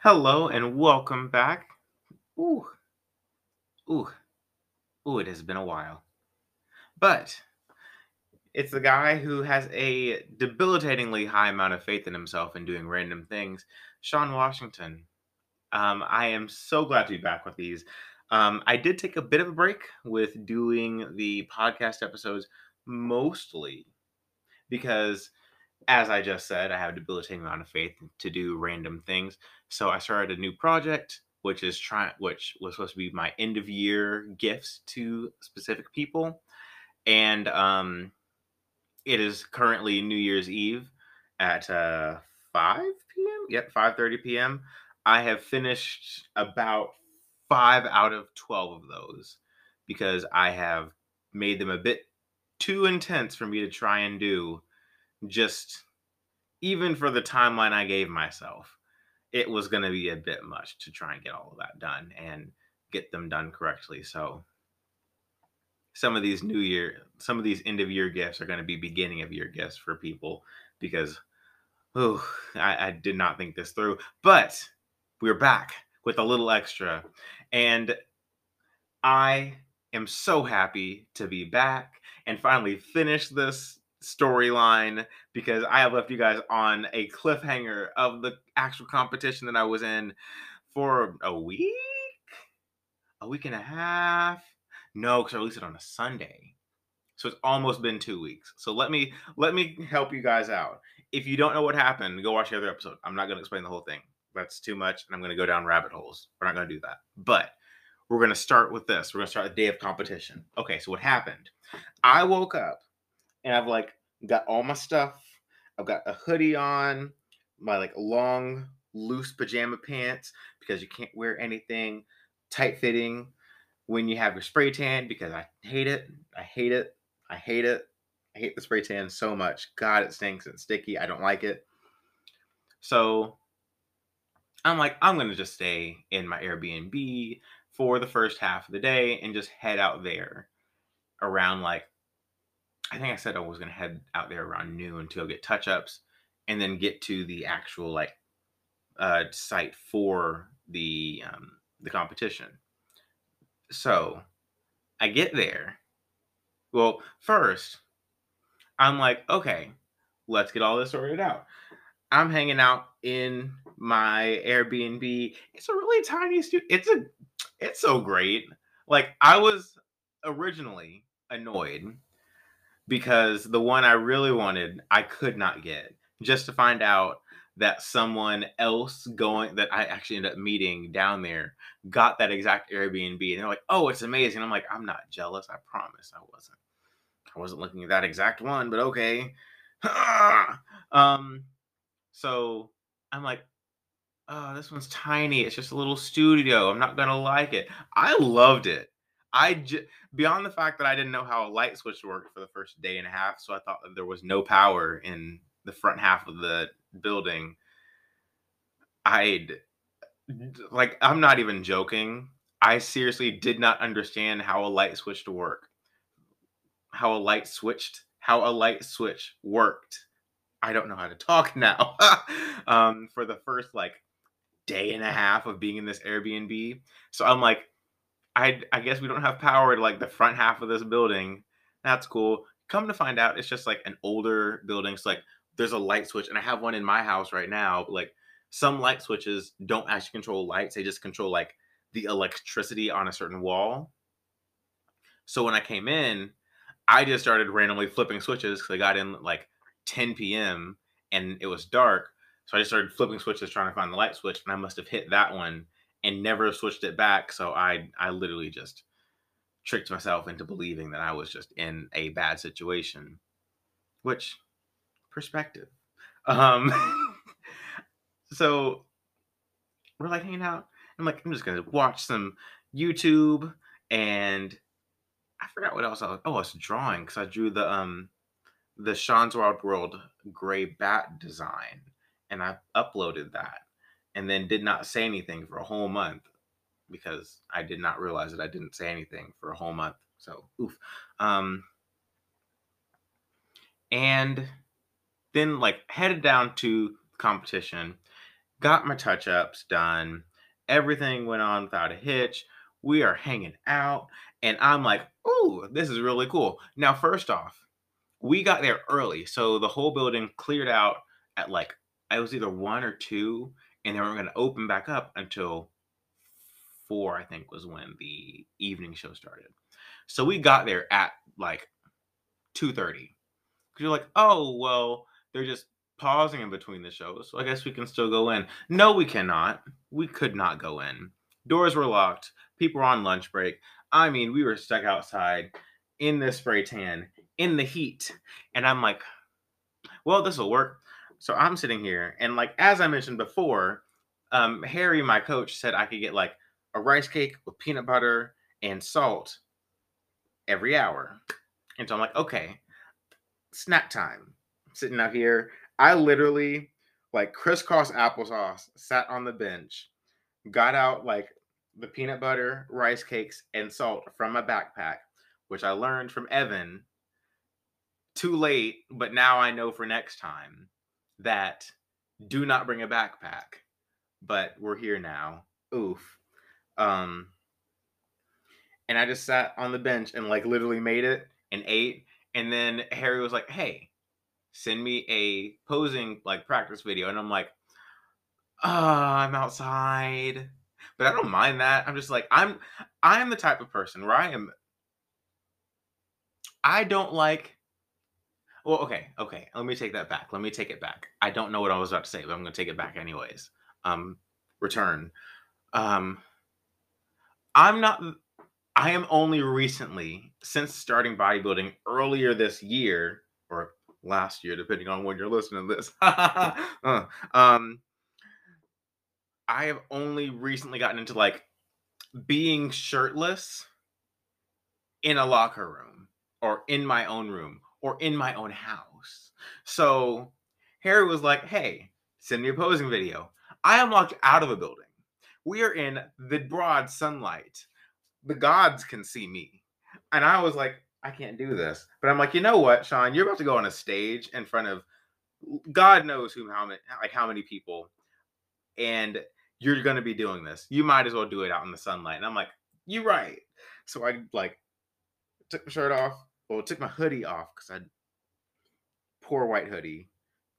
Hello and welcome back. Ooh, ooh, ooh, it has been a while. But it's the guy who has a debilitatingly high amount of faith in himself and doing random things, Sean Washington. Um, I am so glad to be back with these. Um, I did take a bit of a break with doing the podcast episodes mostly because as I just said, I have a debilitating amount of faith to do random things. So I started a new project, which is trying, which was supposed to be my end of year gifts to specific people, and um, it is currently New Year's Eve at uh, 5 p.m. Yep, 5:30 p.m. I have finished about five out of 12 of those because I have made them a bit too intense for me to try and do just even for the timeline I gave myself, it was going to be a bit much to try and get all of that done and get them done correctly. So some of these new year, some of these end of year gifts are going to be beginning of year gifts for people because, oh, I, I did not think this through. But we're back with a little extra. And I am so happy to be back and finally finish this storyline because I have left you guys on a cliffhanger of the actual competition that I was in for a week, a week and a half. No, because I released it on a Sunday. So it's almost been two weeks. So let me let me help you guys out. If you don't know what happened, go watch the other episode. I'm not going to explain the whole thing. That's too much, and I'm going to go down rabbit holes. We're not going to do that. But we're going to start with this. We're going to start the day of competition. Okay, so what happened? I woke up and I've like got all my stuff. I've got a hoodie on, my like long loose pajama pants because you can't wear anything tight fitting when you have your spray tan because I hate it. I hate it. I hate it. I hate the spray tan so much. God, it stinks. It's sticky. I don't like it. So I'm like, I'm going to just stay in my Airbnb for the first half of the day and just head out there around like I think I said I was gonna head out there around noon to go get touch ups and then get to the actual like uh, site for the um, the competition. So I get there. Well, first I'm like, okay, let's get all this sorted out. I'm hanging out in my Airbnb. It's a really tiny studio. It's a it's so great. Like I was originally annoyed because the one I really wanted, I could not get. Just to find out that someone else going that I actually ended up meeting down there got that exact Airbnb, and they're like, "Oh, it's amazing." I'm like, "I'm not jealous. I promise, I wasn't. I wasn't looking at that exact one, but okay." um, so I'm like, "Oh, this one's tiny. It's just a little studio. I'm not gonna like it." I loved it. I j- beyond the fact that I didn't know how a light switch worked for the first day and a half, so I thought that there was no power in the front half of the building. I'd like I'm not even joking. I seriously did not understand how a light switch to work. How a light switched, how a light switch worked. I don't know how to talk now. um, for the first like day and a half of being in this Airbnb. So I'm like, I I guess we don't have power to like the front half of this building. That's cool. Come to find out, it's just like an older building. So like there's a light switch, and I have one in my house right now. Like some light switches don't actually control lights; they just control like the electricity on a certain wall. So when I came in, I just started randomly flipping switches because I got in like 10 p.m. and it was dark. So I just started flipping switches trying to find the light switch, and I must have hit that one and never switched it back. So I I literally just tricked myself into believing that I was just in a bad situation. Which perspective. Um so we're like hanging out. I'm like, I'm just gonna watch some YouTube and I forgot what else I was oh, I was drawing because I drew the um the Sean's Wild World gray bat design and I uploaded that and then did not say anything for a whole month because I did not realize that I didn't say anything for a whole month. So, oof. Um, and then, like, headed down to competition. got my touch ups done. Everything went on without a hitch. We are hanging out, and I'm like, "Ooh, this is really cool." Now, first off, we got there early, so the whole building cleared out at like I was either one or two, and they weren't going to open back up until four. I think was when the evening show started. So we got there at like two thirty. Because you're like, oh well, they're just pausing in between the shows, so I guess we can still go in. No, we cannot. We could not go in. Doors were locked. People were on lunch break. I mean, we were stuck outside in the spray tan in the heat. And I'm like, well, this will work. So I'm sitting here, and like as I mentioned before, um, Harry, my coach, said I could get like a rice cake with peanut butter and salt every hour. And so I'm like, okay, snack time. I'm sitting out here. I literally like crisscross applesauce, sat on the bench, got out like the peanut butter, rice cakes, and salt from my backpack, which I learned from Evan too late, but now I know for next time that do not bring a backpack. But we're here now. Oof. Um and I just sat on the bench and like literally made it and ate. And then Harry was like, "Hey, send me a posing like practice video." And I'm like, "Uh, I'm outside." But I don't mind that. I'm just like I'm I'm the type of person where I am I don't like well, okay, okay. Let me take that back. Let me take it back. I don't know what I was about to say, but I'm going to take it back anyways. Um, return. Um, I'm not. I am only recently, since starting bodybuilding earlier this year or last year, depending on when you're listening to this. uh, um, I have only recently gotten into like being shirtless in a locker room or in my own room or in my own house. So Harry was like, hey, send me a posing video. I am locked out of a building. We are in the broad sunlight. The gods can see me. And I was like, I can't do this. But I'm like, you know what, Sean? You're about to go on a stage in front of God knows who how many like how many people. And you're gonna be doing this. You might as well do it out in the sunlight. And I'm like, you're right. So I like took my shirt off, well, took my hoodie off because I poor white hoodie.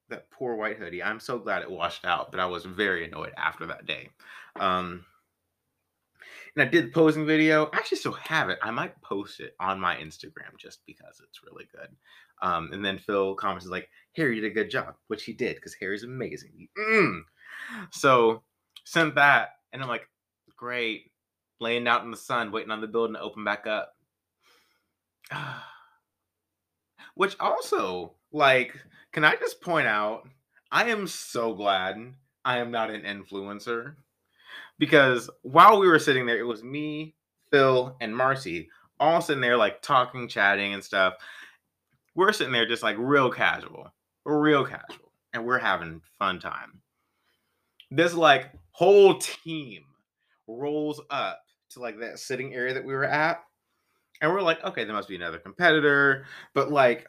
That poor white hoodie. I'm so glad it washed out, but I was very annoyed after that day. Um, and I did the posing video. I actually still have it. I might post it on my Instagram just because it's really good. Um, and then Phil comments like, "Harry did a good job," which he did because Harry's amazing. Mm. So sent that, and I'm like, "Great." Laying out in the sun, waiting on the building to open back up. Which also, like, can I just point out, I am so glad I am not an influencer. Because while we were sitting there, it was me, Phil, and Marcie all sitting there, like, talking, chatting, and stuff. We're sitting there just like real casual. Real casual. And we're having fun time. This, like, whole team rolls up to, like, that sitting area that we were at and we're like, okay, there must be another competitor, but like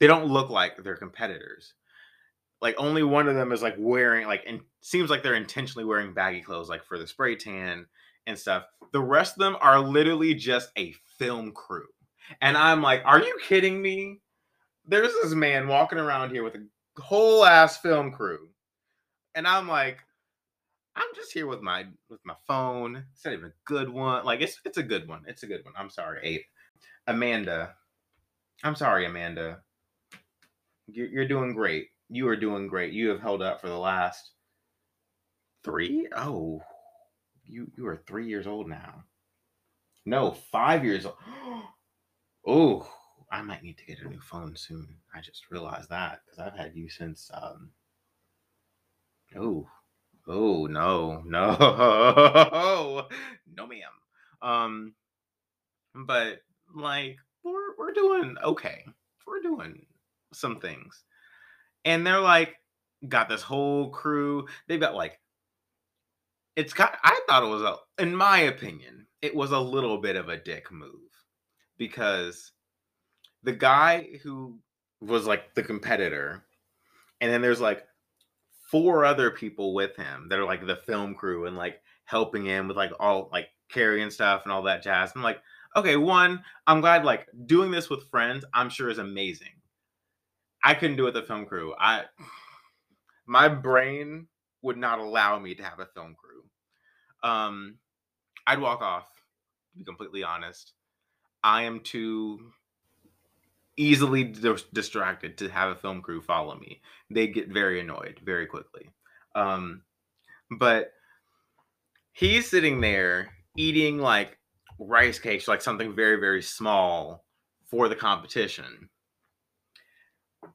they don't look like they're competitors. Like only one of them is like wearing like and seems like they're intentionally wearing baggy clothes like for the spray tan and stuff. The rest of them are literally just a film crew. And I'm like, are you kidding me? There's this man walking around here with a whole ass film crew. And I'm like, I'm just here with my with my phone. It's not even a good one. Like it's it's a good one. It's a good one. I'm sorry, Ape. Amanda. I'm sorry, Amanda. You're, you're doing great. You are doing great. You have held up for the last three. Oh, you you are three years old now. No, five years old. Oh, I might need to get a new phone soon. I just realized that because I've had you since um. Oh, Oh no, no, no, ma'am. Um, but like we're we're doing okay. We're doing some things, and they're like got this whole crew. They've got like it's got. I thought it was a, in my opinion, it was a little bit of a dick move because the guy who was like the competitor, and then there's like four other people with him that are like the film crew and like helping him with like all like carrying stuff and all that jazz. I'm like, okay, one, I'm glad like doing this with friends, I'm sure is amazing. I couldn't do it with the film crew. I my brain would not allow me to have a film crew. Um I'd walk off, to be completely honest. I am too easily dis- distracted to have a film crew follow me. They get very annoyed very quickly. Um, but he's sitting there eating like rice cakes, like something very, very small for the competition.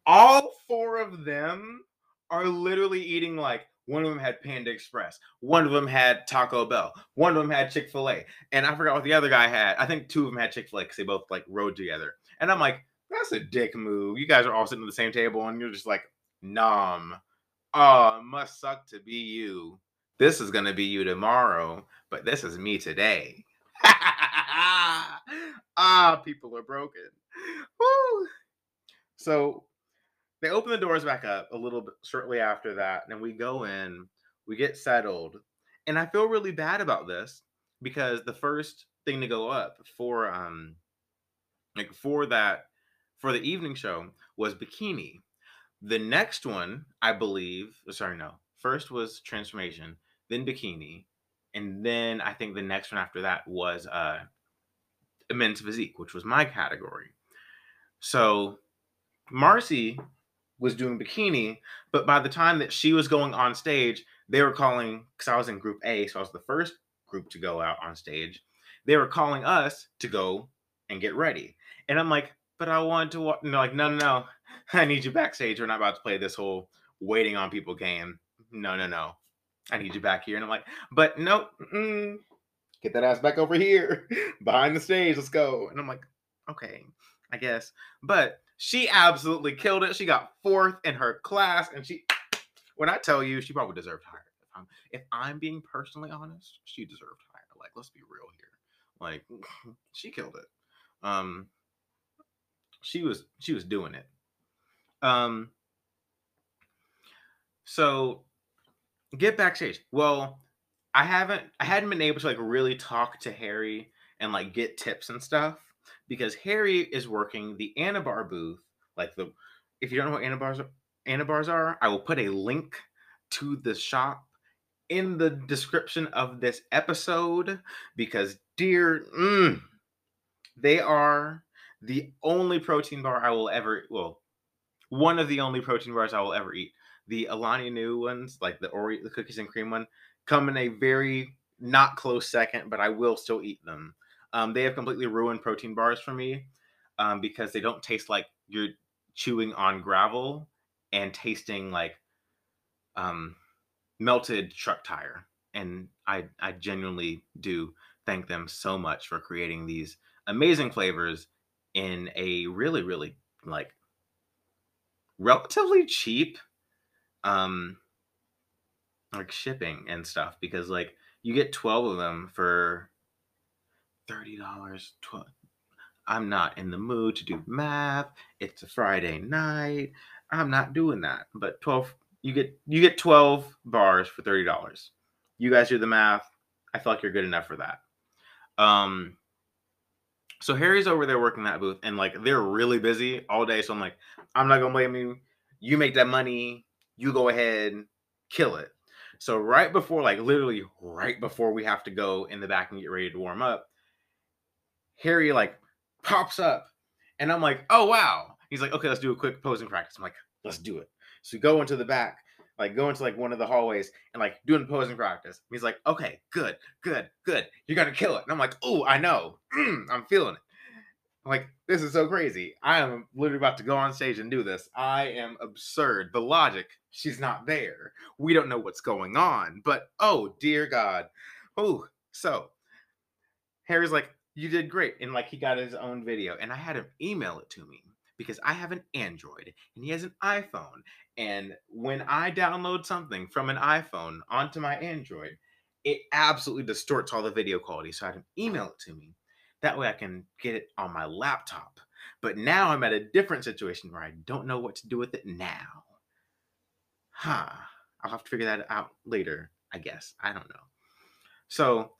All four of them are literally eating like one of them had Panda Express, one of them had Taco Bell, one of them had Chick fil A, and I forgot what the other guy had. I think two of them had Chick fil A because they both like rode together. And I'm like, that's a dick move. You guys are all sitting at the same table and you're just like, nom. Oh, it must suck to be you. This is gonna be you tomorrow, but this is me today. ah, people are broken. Woo. So they open the doors back up a little bit shortly after that, and we go in, we get settled, and I feel really bad about this because the first thing to go up for um like for that for the evening show was bikini. The next one, I believe, sorry, no, first was transformation, then bikini, and then I think the next one after that was uh men's physique, which was my category. So Marcie was doing bikini, but by the time that she was going on stage, they were calling because I was in group A, so I was the first group to go out on stage. They were calling us to go and get ready, and I'm like, but I want to. No, like, no, no, no. I need you backstage. We're not about to play this whole waiting on people game. No, no, no. I need you back here. And I'm like, but no, mm, get that ass back over here behind the stage. Let's go. And I'm like, okay, I guess. But she absolutely killed it. She got fourth in her class, and she, when I tell you, she probably deserved higher. If I'm, if I'm being personally honest, she deserved higher. Like, let's be real here. Like, she killed it. Um, she was she was doing it. Um, so get backstage. Well, I haven't I hadn't been able to like really talk to Harry and like get tips and stuff because Harry is working the Anabar booth. Like the, if you don't know what Anabars are, Anabars are, I will put a link to the shop in the description of this episode because, dear, mm, they are the only protein bar I will ever. Well, one of the only protein bars I will ever eat. The Alani Nu ones, like the Oreo, the cookies and cream one, come in a very not close second, but I will still eat them. Um, they have completely ruined protein bars for me um, because they don't taste like you're chewing on gravel and tasting like um, melted truck tire. And I, I genuinely do thank them so much for creating these amazing flavors in a really, really like relatively cheap um like shipping and stuff because like you get 12 of them for $30 12 i'm not in the mood to do math it's a friday night i'm not doing that but 12 you get you get 12 bars for $30 you guys do the math i feel like you're good enough for that. Um so harry's over there working that booth and like they're really busy all day so i'm like i'm not gonna blame you you make that money you go ahead kill it so right before like literally right before we have to go in the back and get ready to warm up Harry like pops up, and I'm like, oh wow. He's like, okay, let's do a quick posing practice. I'm like, let's do it. So we go into the back, like go into like one of the hallways and like doing posing practice. And he's like, okay, good, good, good. You're gonna kill it. And I'm like, oh, I know. Mm, I'm feeling it. I'm like, this is so crazy. I am literally about to go on stage and do this. I am absurd. The logic, she's not there. We don't know what's going on. But oh dear God. Oh, so Harry's like, you did great. And like he got his own video. And I had him email it to me because I have an Android and he has an iPhone. And when I download something from an iPhone onto my Android, it absolutely distorts all the video quality. So I had him email it to me. That way I can get it on my laptop. But now I'm at a different situation where I don't know what to do with it now. Huh. I'll have to figure that out later, I guess. I don't know. So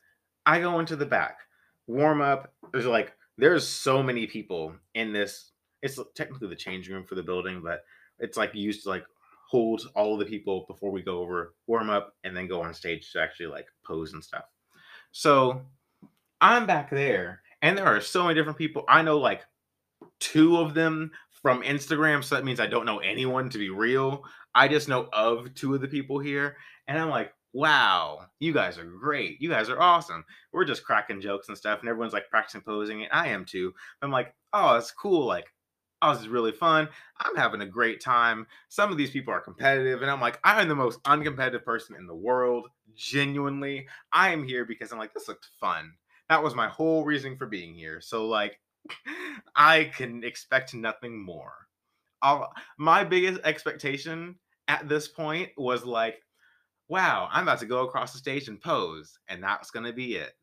I go into the back, warm up. There's like there's so many people in this. It's technically the change room for the building, but it's like used to like hold all of the people before we go over, warm up, and then go on stage to actually like pose and stuff. So I'm back there, and there are so many different people. I know like two of them from Instagram, so that means I don't know anyone to be real. I just know of two of the people here, and I'm like, wow, you guys are great. You guys are awesome. We're just cracking jokes and stuff, and everyone's like practicing posing, and I am too. I'm like, oh, it's cool. Like, oh, this is really fun. I'm having a great time. Some of these people are competitive, and I'm like, I am the most uncompetitive person in the world. Genuinely, I am here because I'm like, this looked fun. That was my whole reason for being here. So, like, I can expect nothing more. I'll, my biggest expectation at this point was like, wow, I'm about to go across the stage and pose, and that's gonna be it.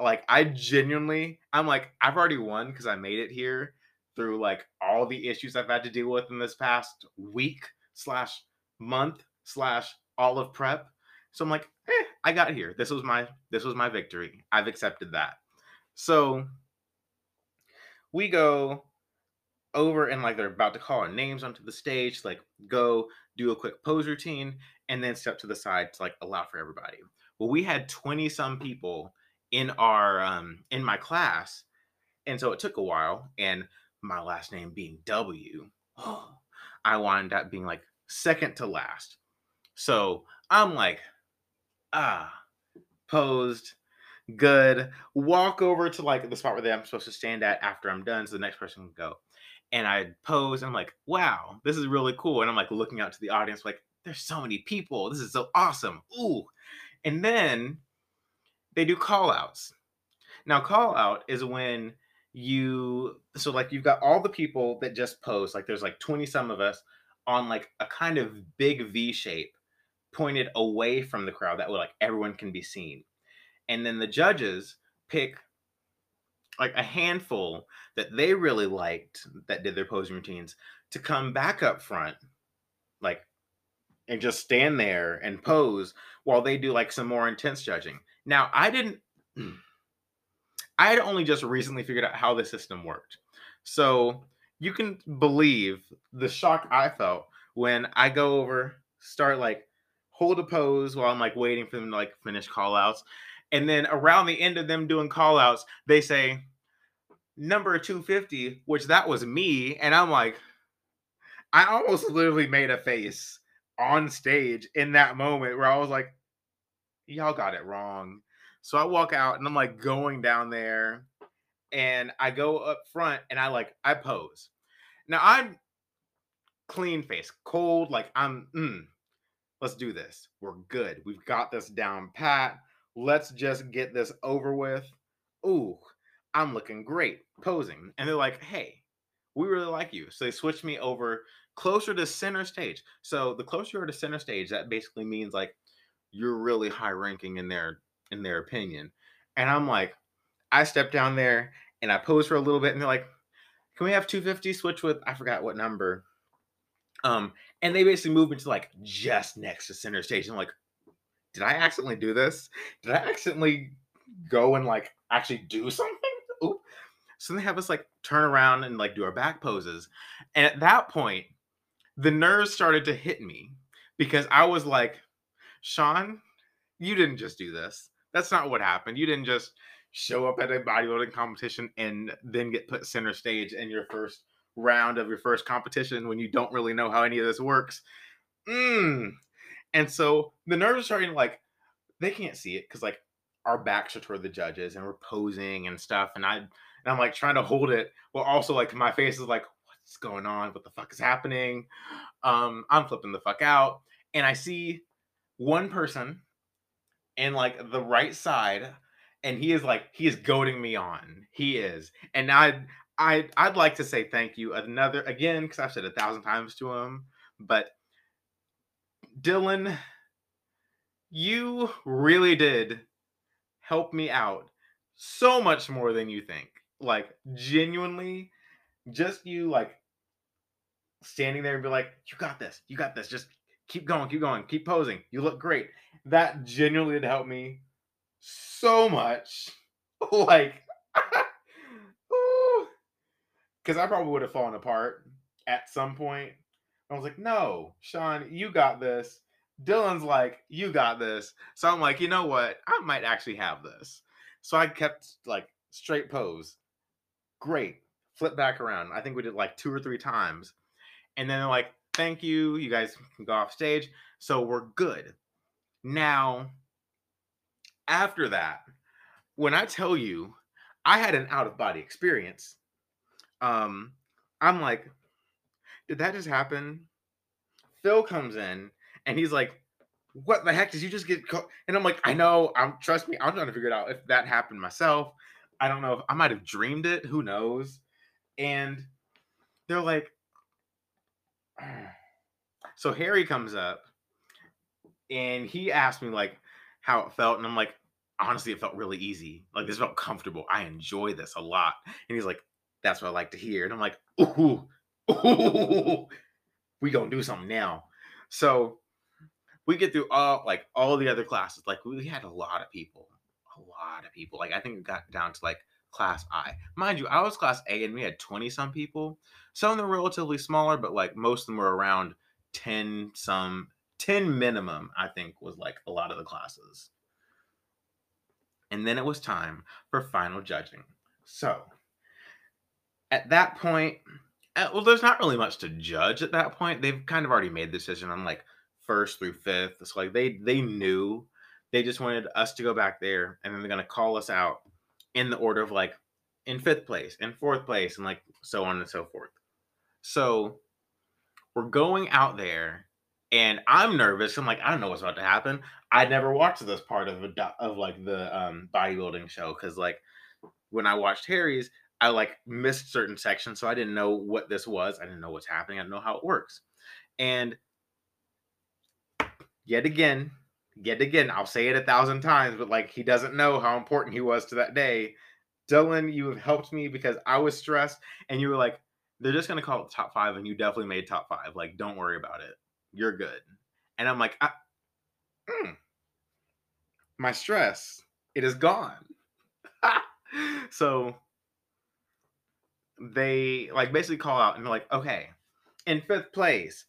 Like, I genuinely, I'm like, I've already won because I made it here through like all the issues I've had to deal with in this past week slash month slash all of prep. So I'm like, eh, I got here. This was my this was my victory. I've accepted that. So we go over and like they're about to call our names onto the stage, like go do a quick pose routine and then step to the side to like allow for everybody. Well, we had 20 some people in our um in my class. And so it took a while and my last name being W, I wound up being like second to last. So I'm like, ah, posed, good. Walk over to like the spot where I'm supposed to stand at after I'm done, so the next person can go. And I pose, and I'm like, wow, this is really cool. And I'm like looking out to the audience, like, there's so many people. This is so awesome. Ooh. And then they do call outs. Now, call out is when you so like you've got all the people that just post like there's like 20 some of us on like a kind of big v shape pointed away from the crowd that way like everyone can be seen. And then the judges pick like a handful that they really liked that did their posing routines to come back up front like and just stand there and pose while they do like some more intense judging. Now i didn't I had only just recently figured out how the system worked. So you can believe the shock I felt when I go over, start like hold a pose while I'm like waiting for them to like finish call outs. And then around the end of them doing call outs, they say number 250, which that was me. And I'm like, I almost literally made a face on stage in that moment where I was like, y'all got it wrong. So I walk out and I'm like going down there and I go up front and I like I pose. Now I'm clean face, cold, like I'm mm, let's do this. We're good. We've got this down pat. Let's just get this over with. Ooh, I'm looking great posing. And they're like, hey, we really like you. So they switched me over closer to center stage. So the closer you're to center stage, that basically means like you're really high ranking in their in their opinion. And I'm like, I step down there and I pose for a little bit, and they're like, "Can we have 250 switch with I forgot what number?" Um, and they basically move into like just next to center stage. I'm like, did I accidentally do this? Did I accidentally go and like actually do something? Oop. So they have us like turn around and like do our back poses. And at that point, the nerves started to hit me because I was like, Sean, you didn't just do this. That's not what happened. You didn't just show up at a bodybuilding competition and then get put center stage in your first round of your first competition when you don't really know how any of this works. Mm. And so the nerves are starting to like, they can't see it because like our backs are toward the judges and we're posing and stuff. And I and I'm like trying to hold it while also like my face is like, what's going on? What the fuck is happening? Um, I'm flipping the fuck out. And I see one person and like the right side and he is like he is goading me on. He is. And i i i'd like to say thank you another again because i've said a thousand times to him but dylan you really did help me out so much more than you think. Like genuinely just you like standing there and be like you got this. You got this. Just keep going, keep going, keep posing. You look great. That genuinely did help me so much. like, because I probably would have fallen apart at some point. I was like, no, Sean, you got this. Dylan's like, you got this. So I'm like, you know what? I might actually have this. So I kept like straight pose. Great. Flip back around. I think we did like two or three times. And then they're like, thank you. You guys can go off stage. So we're good. Now, after that, when I tell you I had an out of body experience, um, I'm like, did that just happen? Phil comes in and he's like, what the heck did you just get caught? And I'm like, I know, I'm trust me, I'm trying to figure it out if that happened myself. I don't know if I might have dreamed it, who knows? And they're like, so Harry comes up and he asked me like how it felt, and I'm like, honestly, it felt really easy. Like this felt comfortable. I enjoy this a lot. And he's like, that's what I like to hear. And I'm like, ooh, ooh, we gonna do something now. So we get through all like all the other classes. Like we had a lot of people, a lot of people. Like I think it got down to like class I. Mind you, I was class A and we had 20 some people. Some of them were relatively smaller, but like most of them were around 10 some 10 minimum, I think was like a lot of the classes. And then it was time for final judging. So at that point, uh, well, there's not really much to judge at that point. They've kind of already made the decision on like first through fifth. So like they they knew they just wanted us to go back there, and then they're gonna call us out in the order of like in fifth place, in fourth place, and like so on and so forth. So we're going out there, and I'm nervous. I'm like, I don't know what's about to happen. I never watched this part of a, of like the um, bodybuilding show because like when I watched Harry's, I like missed certain sections, so I didn't know what this was. I didn't know what's happening. I didn't know how it works. And yet again, yet again, I'll say it a thousand times, but like he doesn't know how important he was to that day. Dylan, you have helped me because I was stressed, and you were like, they're just gonna call it top five, and you definitely made top five. Like, don't worry about it. You're good. And I'm like, mm, my stress, it is gone. so they like basically call out and they're like, okay, in fifth place,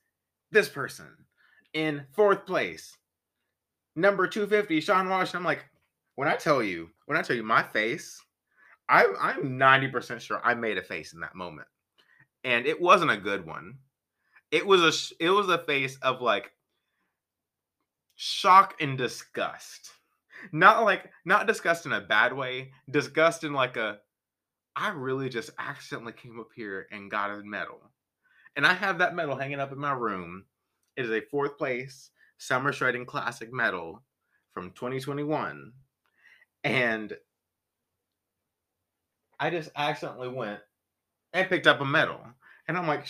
this person. In fourth place, number 250, Sean Washington. I'm like, when I tell you, when I tell you my face, I, I'm 90% sure I made a face in that moment. And it wasn't a good one. It was a it was a face of like shock and disgust. Not like not disgust in a bad way, disgust in like a I really just accidentally came up here and got a medal. And I have that medal hanging up in my room. It is a fourth place Summer Shredding Classic medal from 2021. And I just accidentally went and picked up a medal. And I'm like,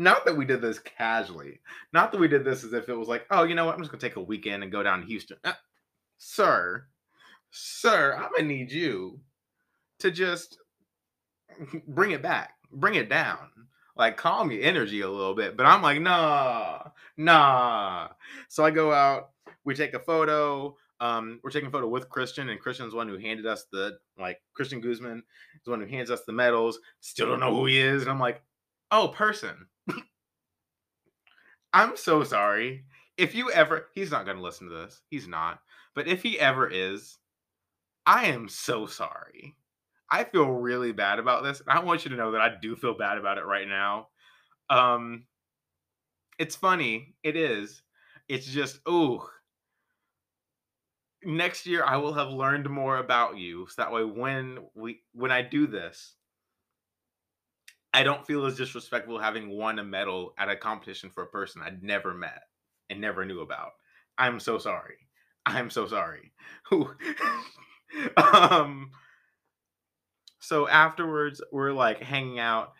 not that we did this casually, not that we did this as if it was like, oh, you know what, I'm just gonna take a weekend and go down to Houston. Uh, sir, sir, I'm gonna need you to just bring it back, bring it down, like calm your energy a little bit. But I'm like, nah, nah. So I go out, we take a photo. Um, we're taking a photo with Christian, and Christian's one who handed us the like Christian Guzman is the one who hands us the medals. Still don't know who he is, and I'm like, oh, person. I'm so sorry. If you ever, he's not going to listen to this. He's not. But if he ever is, I am so sorry. I feel really bad about this. And I want you to know that I do feel bad about it right now. Um, it's funny. It is. It's just, oh. Next year, I will have learned more about you, so that way, when we when I do this, I don't feel as disrespectful having won a medal at a competition for a person I'd never met and never knew about. I'm so sorry. I'm so sorry. um so afterwards, we're like hanging out.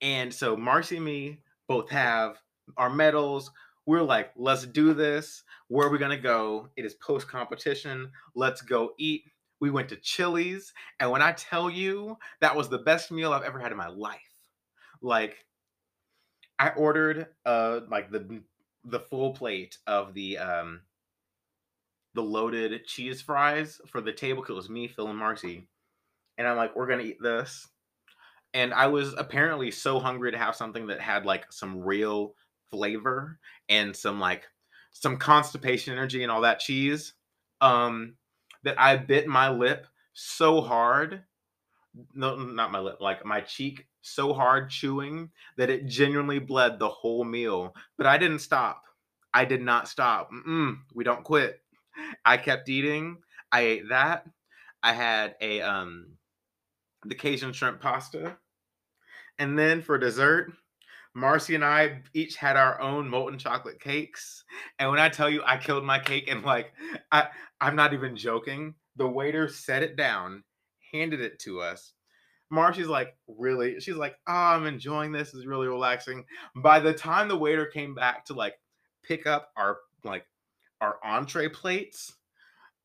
And so Marcie and me both have our medals. We're like, let's do this. Where are we going to go? It is post competition. Let's go eat. We went to Chili's. And when I tell you that was the best meal I've ever had in my life, like, I ordered uh like the the full plate of the um the loaded cheese fries for the table because It was me, Phil, and Marcie, and I'm like, we're gonna eat this. And I was apparently so hungry to have something that had like some real flavor and some like some constipation energy and all that cheese. Um, that I bit my lip so hard. No, not my lip, like my cheek so hard chewing that it genuinely bled the whole meal. But I didn't stop. I did not stop. Mm-mm, we don't quit. I kept eating. I ate that. I had a um the Cajun shrimp pasta. And then for dessert, Marcie and I each had our own molten chocolate cakes. And when I tell you I killed my cake and like I I'm not even joking, the waiter set it down, handed it to us. Marcie's like, really? She's like, oh, I'm enjoying this. It's really relaxing. By the time the waiter came back to like pick up our like our entree plates,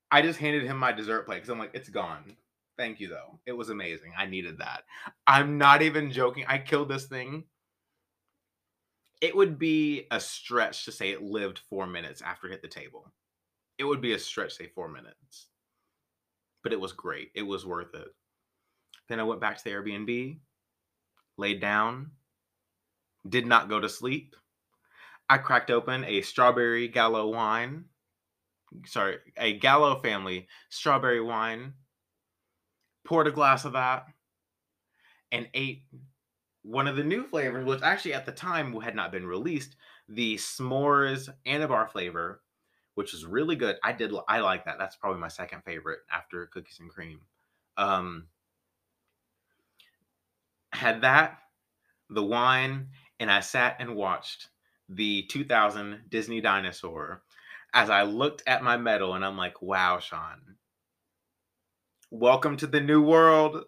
I just handed him my dessert plate because I'm like, it's gone. Thank you though. It was amazing. I needed that. I'm not even joking. I killed this thing. It would be a stretch to say it lived four minutes after it hit the table. It would be a stretch, say four minutes. But it was great. It was worth it. Then I went back to the Airbnb, laid down, did not go to sleep. I cracked open a strawberry Gallo wine. Sorry, a Gallo family strawberry wine. Poured a glass of that and ate one of the new flavors, which actually at the time had not been released, the s'mores Anabar flavor, which is really good. I did I like that. That's probably my second favorite after cookies and cream. Um, had that, the wine, and I sat and watched the 2000 Disney Dinosaur as I looked at my medal and I'm like, wow, Sean, welcome to the new world.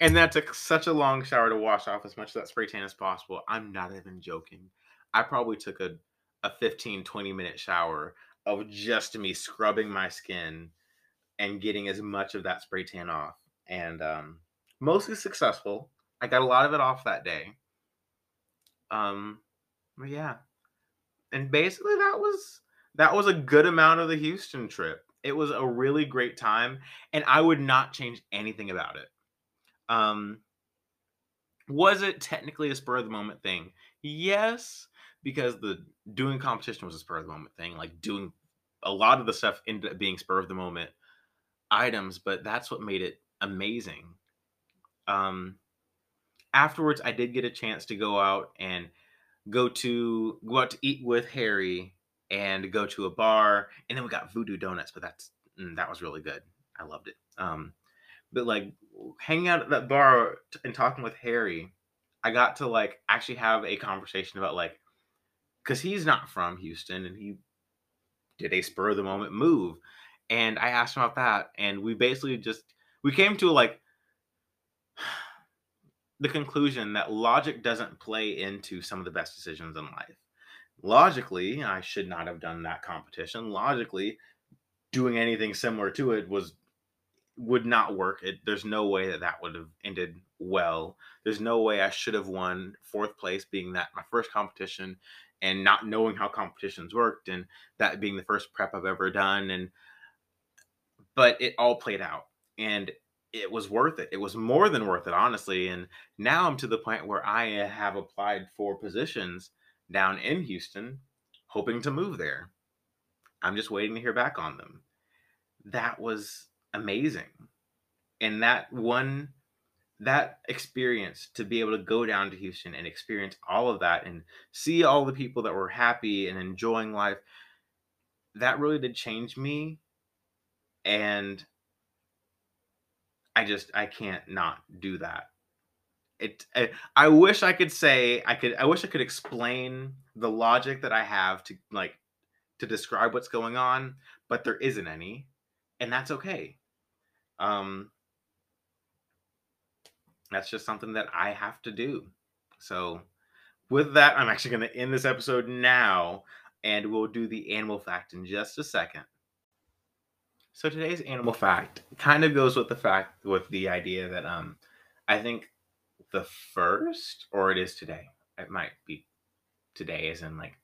And that took such a long shower to wash off as much of that spray tan as possible. I'm not even joking. I probably took a, a 15, 20 minute shower of just me scrubbing my skin and getting as much of that spray tan off. And um, mostly successful. I got a lot of it off that day. Um, but yeah. And basically that was that was a good amount of the Houston trip. It was a really great time, and I would not change anything about it. Um, was it technically a spur of the moment thing? Yes, because the doing competition was a spur of the moment thing. Like doing a lot of the stuff ended up being spur of the moment items, but that's what made it amazing. Um, afterwards, I did get a chance to go out and go to go out to eat with Harry and go to a bar, and then we got Voodoo Donuts, but that's mm, that was really good. I loved it. Um, but like hanging out at that bar and talking with Harry, I got to like actually have a conversation about like because he's not from Houston and he did a spur of the moment move, and I asked him about that, and we basically just we came to like the conclusion that logic doesn't play into some of the best decisions in life. Logically, I should not have done that competition. Logically, doing anything similar to it was would not work. It, there's no way that that would have ended well. There's no way I should have won fourth place, being that my first competition, and not knowing how competitions worked, and that being the first prep I've ever done. And but it all played out, and it was worth it. It was more than worth it, honestly. And now I'm to the point where I have applied for positions down in Houston, hoping to move there. I'm just waiting to hear back on them. That was amazing. And that one, that experience to be able to go down to Houston and experience all of that and see all the people that were happy and enjoying life, that really did change me. And I just I can't not do that. It I, I wish I could say I could I wish I could explain the logic that I have to like to describe what's going on, but there isn't any, and that's okay. Um that's just something that I have to do. So with that, I'm actually going to end this episode now and we'll do the animal fact in just a second. So today's animal fact kind of goes with the fact with the idea that um I think the first or it is today. It might be today as in like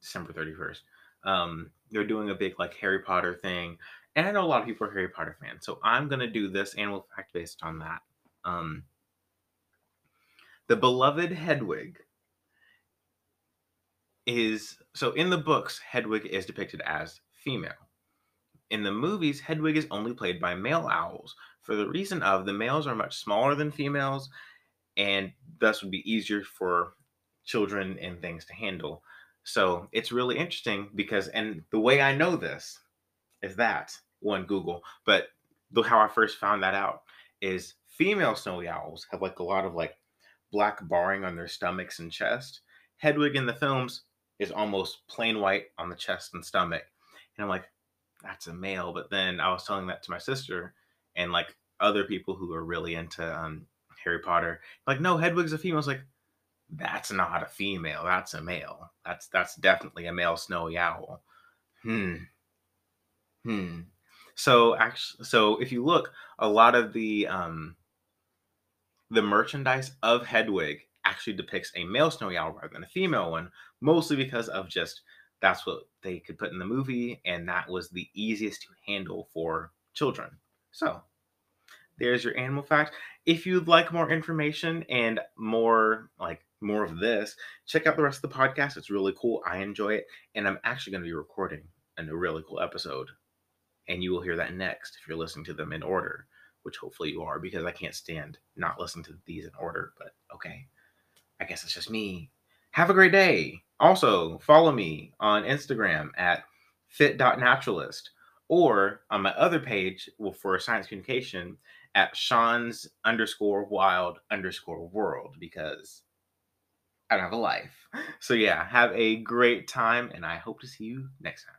December 31st. Um, they're doing a big like Harry Potter thing. And I know a lot of people are Harry Potter fans, so I'm gonna do this animal fact based on that. Um, the beloved Hedwig is so in the books, Hedwig is depicted as female. In the movies, Hedwig is only played by male owls for the reason of the males are much smaller than females and thus would be easier for children and things to handle. So it's really interesting because, and the way I know this is that one Google, but the, how I first found that out is female snowy owls have like a lot of like black barring on their stomachs and chest. Hedwig in the films is almost plain white on the chest and stomach. And I'm like, that's a male. But then I was telling that to my sister and like other people who are really into um, Harry Potter, like, no, Hedwig's a female. I was like, that's not a female. That's a male. That's that's definitely a male snowy owl. Hmm. Hmm. So actually, so if you look, a lot of the um, the merchandise of Hedwig actually depicts a male snowy owl rather than a female one, mostly because of just that's what they could put in the movie, and that was the easiest to handle for children. So there's your animal fact. If you'd like more information and more like more of this, check out the rest of the podcast. It's really cool. I enjoy it, and I'm actually going to be recording a really cool episode, and you will hear that next if you're listening to them in order, which hopefully you are because I can't stand not listening to these in order. But okay, I guess it's just me. Have a great day. Also, follow me on Instagram at fit.naturalist or on my other page for science communication at Sean's underscore wild underscore world because I don't have a life. So, yeah, have a great time and I hope to see you next time.